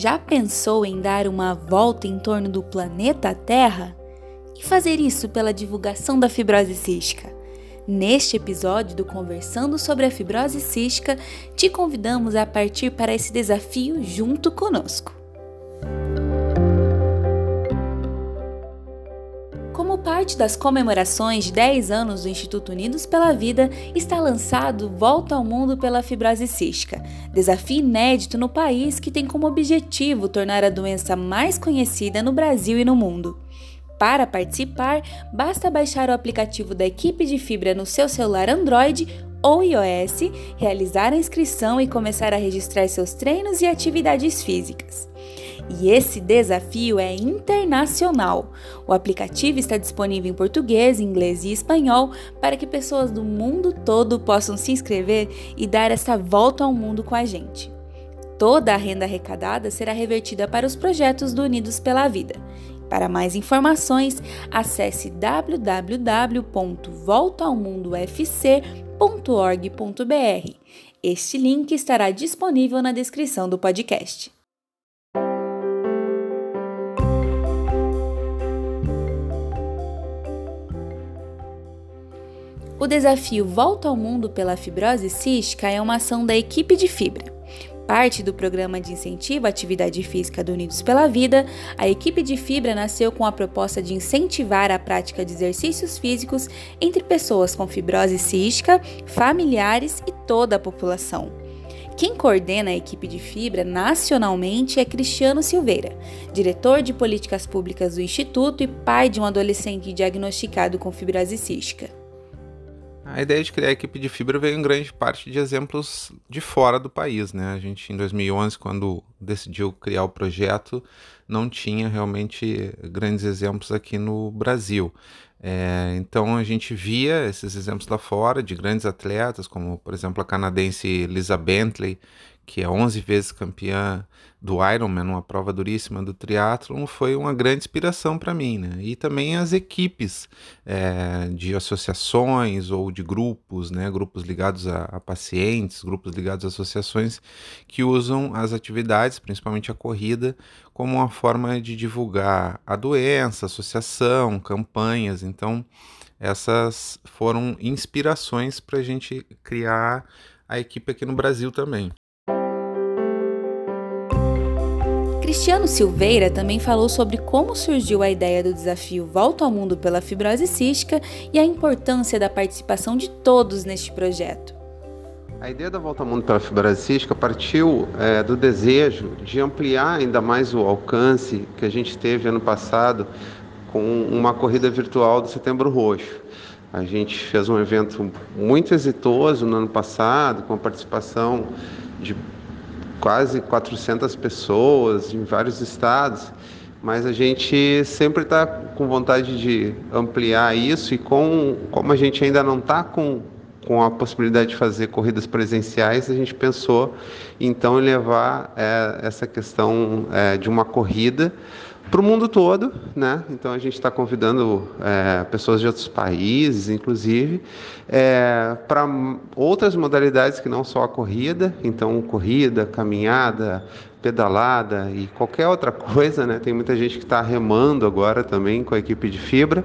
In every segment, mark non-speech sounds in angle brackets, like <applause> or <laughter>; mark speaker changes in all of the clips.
Speaker 1: Já pensou em dar uma volta em torno do planeta Terra? E fazer isso pela divulgação da fibrose cística? Neste episódio do Conversando sobre a Fibrose Cística, te convidamos a partir para esse desafio junto conosco. Parte das comemorações de 10 anos do Instituto Unidos pela Vida, está lançado Volta ao Mundo pela Fibrose Cística, desafio inédito no país que tem como objetivo tornar a doença mais conhecida no Brasil e no mundo. Para participar, basta baixar o aplicativo da equipe de fibra no seu celular Android ou iOS, realizar a inscrição e começar a registrar seus treinos e atividades físicas. E esse desafio é internacional. O aplicativo está disponível em português, inglês e espanhol para que pessoas do mundo todo possam se inscrever e dar essa volta ao mundo com a gente. Toda a renda arrecadada será revertida para os projetos do Unidos pela Vida. Para mais informações, acesse www.voltaaomundofc.org.br. Este link estará disponível na descrição do podcast. O desafio Volta ao Mundo pela Fibrose Cística é uma ação da equipe de fibra. Parte do programa de incentivo à atividade física do Unidos pela Vida, a equipe de fibra nasceu com a proposta de incentivar a prática de exercícios físicos entre pessoas com fibrose cística, familiares e toda a população. Quem coordena a equipe de fibra nacionalmente é Cristiano Silveira, diretor de políticas públicas do Instituto e pai de um adolescente diagnosticado com fibrose cística.
Speaker 2: A ideia de criar a equipe de fibra veio em grande parte de exemplos de fora do país, né? A gente, em 2011, quando decidiu criar o projeto, não tinha realmente grandes exemplos aqui no Brasil. É, então a gente via esses exemplos lá fora de grandes atletas, como por exemplo a canadense Lisa Bentley, que é 11 vezes campeã do Ironman, uma prova duríssima do triatlon, foi uma grande inspiração para mim, né? E também as equipes é, de associações ou de grupos, né? Grupos ligados a, a, pacientes, grupos ligados a associações que usam as atividades, principalmente a corrida, como uma forma de divulgar a doença, associação, campanhas. Então, essas foram inspirações para a gente criar a equipe aqui no Brasil também.
Speaker 1: Cristiano Silveira também falou sobre como surgiu a ideia do desafio Volta ao Mundo pela Fibrose Cística e a importância da participação de todos neste projeto.
Speaker 3: A ideia da Volta ao Mundo pela Fibrose Cística partiu é, do desejo de ampliar ainda mais o alcance que a gente teve ano passado com uma corrida virtual do Setembro Roxo. A gente fez um evento muito exitoso no ano passado, com a participação de quase 400 pessoas em vários estados, mas a gente sempre está com vontade de ampliar isso e com, como a gente ainda não está com, com a possibilidade de fazer corridas presenciais, a gente pensou então em levar é, essa questão é, de uma corrida para o mundo todo, né? Então a gente está convidando é, pessoas de outros países, inclusive, é, para outras modalidades que não só a corrida, então corrida, caminhada, pedalada e qualquer outra <laughs> coisa, né? Tem muita gente que está remando agora também com a equipe de fibra,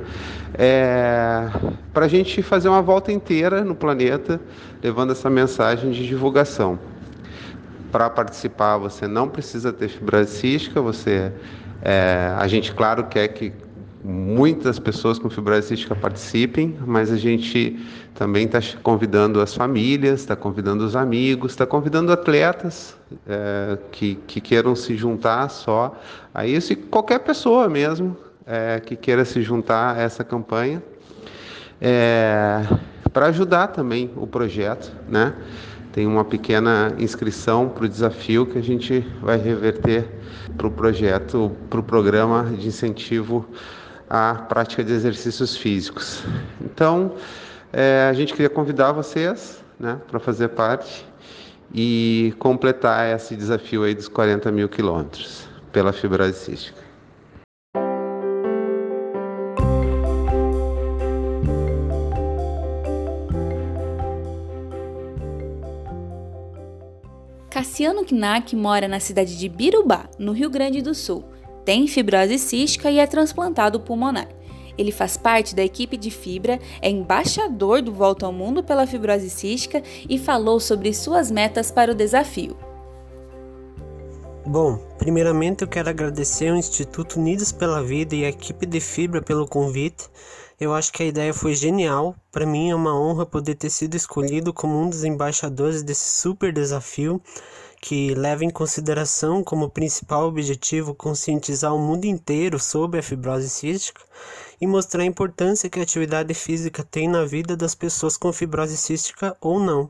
Speaker 3: é, para a gente fazer uma volta inteira no planeta, levando essa mensagem de divulgação. Para participar, você não precisa ter fibra cística, você é, a gente, claro, quer que muitas pessoas com fibrose cística participem, mas a gente também está convidando as famílias, está convidando os amigos, está convidando atletas é, que, que queiram se juntar só a isso e qualquer pessoa mesmo é, que queira se juntar a essa campanha é, para ajudar também o projeto, né? Tem uma pequena inscrição para o desafio que a gente vai reverter para o projeto, para o programa de incentivo à prática de exercícios físicos. Então, é, a gente queria convidar vocês né, para fazer parte e completar esse desafio aí dos 40 mil quilômetros pela fibrose cística.
Speaker 1: Cassiano Knack mora na cidade de Birubá, no Rio Grande do Sul. Tem fibrose cística e é transplantado pulmonar. Ele faz parte da equipe de fibra, é embaixador do Volta ao Mundo pela fibrose cística e falou sobre suas metas para o desafio.
Speaker 4: Bom, primeiramente eu quero agradecer ao Instituto Unidos pela Vida e a equipe de Fibra pelo convite. Eu acho que a ideia foi genial. Para mim é uma honra poder ter sido escolhido como um dos embaixadores desse super desafio que leva em consideração como principal objetivo conscientizar o mundo inteiro sobre a fibrose cística e mostrar a importância que a atividade física tem na vida das pessoas com fibrose cística ou não.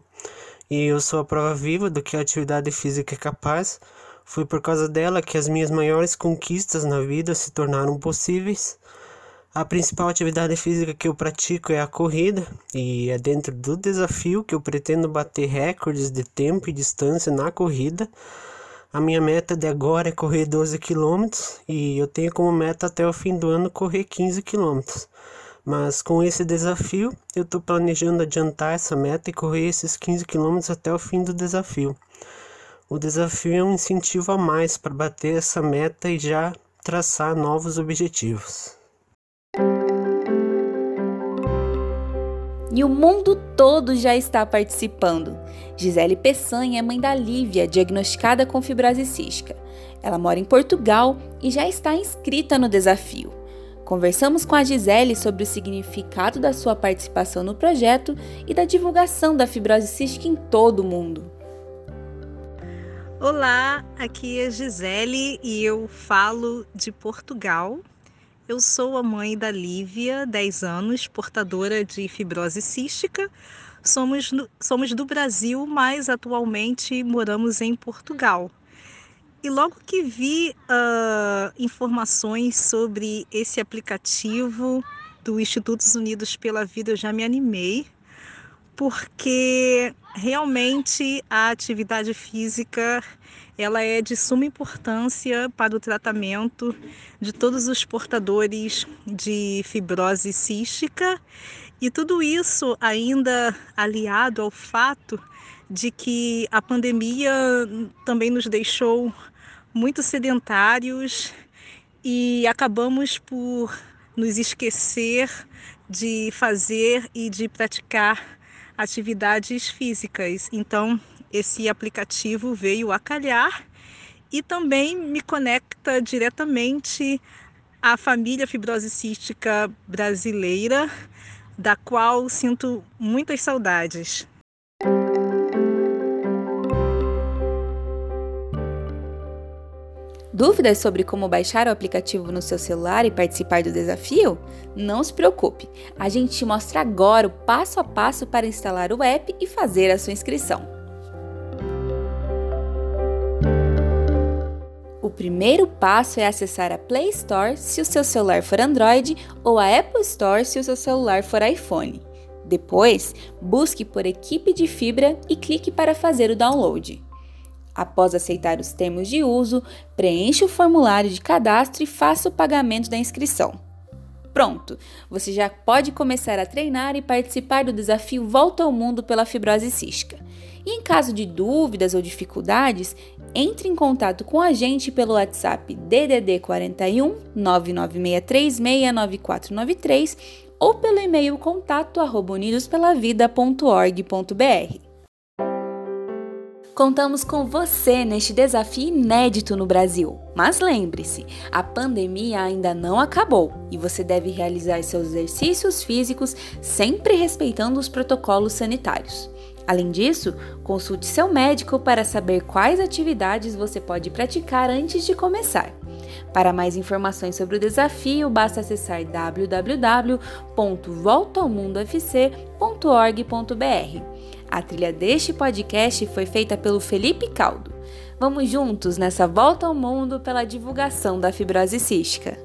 Speaker 4: E eu sou a prova viva do que a atividade física é capaz foi por causa dela que as minhas maiores conquistas na vida se tornaram possíveis. A principal atividade física que eu pratico é a corrida, e é dentro do desafio que eu pretendo bater recordes de tempo e distância na corrida. A minha meta de agora é correr 12 km e eu tenho como meta até o fim do ano correr 15 km. Mas com esse desafio, eu estou planejando adiantar essa meta e correr esses 15 km até o fim do desafio. O desafio é um incentivo a mais para bater essa meta e já traçar novos objetivos.
Speaker 1: E o mundo todo já está participando. Gisele Peçanha é mãe da Lívia, diagnosticada com fibrose cística. Ela mora em Portugal e já está inscrita no desafio. Conversamos com a Gisele sobre o significado da sua participação no projeto e da divulgação da fibrose cística em todo o mundo.
Speaker 5: Olá, aqui é Gisele e eu falo de Portugal. Eu sou a mãe da Lívia, 10 anos, portadora de fibrose cística. Somos, somos do Brasil, mas atualmente moramos em Portugal. E logo que vi uh, informações sobre esse aplicativo do Institutos Unidos pela Vida, eu já me animei porque realmente a atividade física ela é de suma importância para o tratamento de todos os portadores de fibrose cística. E tudo isso ainda aliado ao fato de que a pandemia também nos deixou muito sedentários e acabamos por nos esquecer de fazer e de praticar atividades físicas. Então, esse aplicativo veio a calhar e também me conecta diretamente à família fibrose cística brasileira, da qual sinto muitas saudades.
Speaker 1: Dúvidas sobre como baixar o aplicativo no seu celular e participar do desafio? Não se preocupe, a gente te mostra agora o passo a passo para instalar o app e fazer a sua inscrição. O primeiro passo é acessar a Play Store se o seu celular for Android ou a Apple Store se o seu celular for iPhone. Depois, busque por equipe de fibra e clique para fazer o download. Após aceitar os termos de uso, preencha o formulário de cadastro e faça o pagamento da inscrição. Pronto, você já pode começar a treinar e participar do desafio Volta ao Mundo pela Fibrose Cística. E em caso de dúvidas ou dificuldades, entre em contato com a gente pelo WhatsApp DDD 41 996369493 ou pelo e-mail contato@unidospelavida.org.br. Contamos com você neste desafio inédito no Brasil. Mas lembre-se, a pandemia ainda não acabou e você deve realizar seus exercícios físicos sempre respeitando os protocolos sanitários. Além disso, consulte seu médico para saber quais atividades você pode praticar antes de começar. Para mais informações sobre o desafio, basta acessar www.voltaomundofc.org.br. A trilha deste podcast foi feita pelo Felipe Caldo. Vamos juntos nessa volta ao mundo pela divulgação da fibrose cística.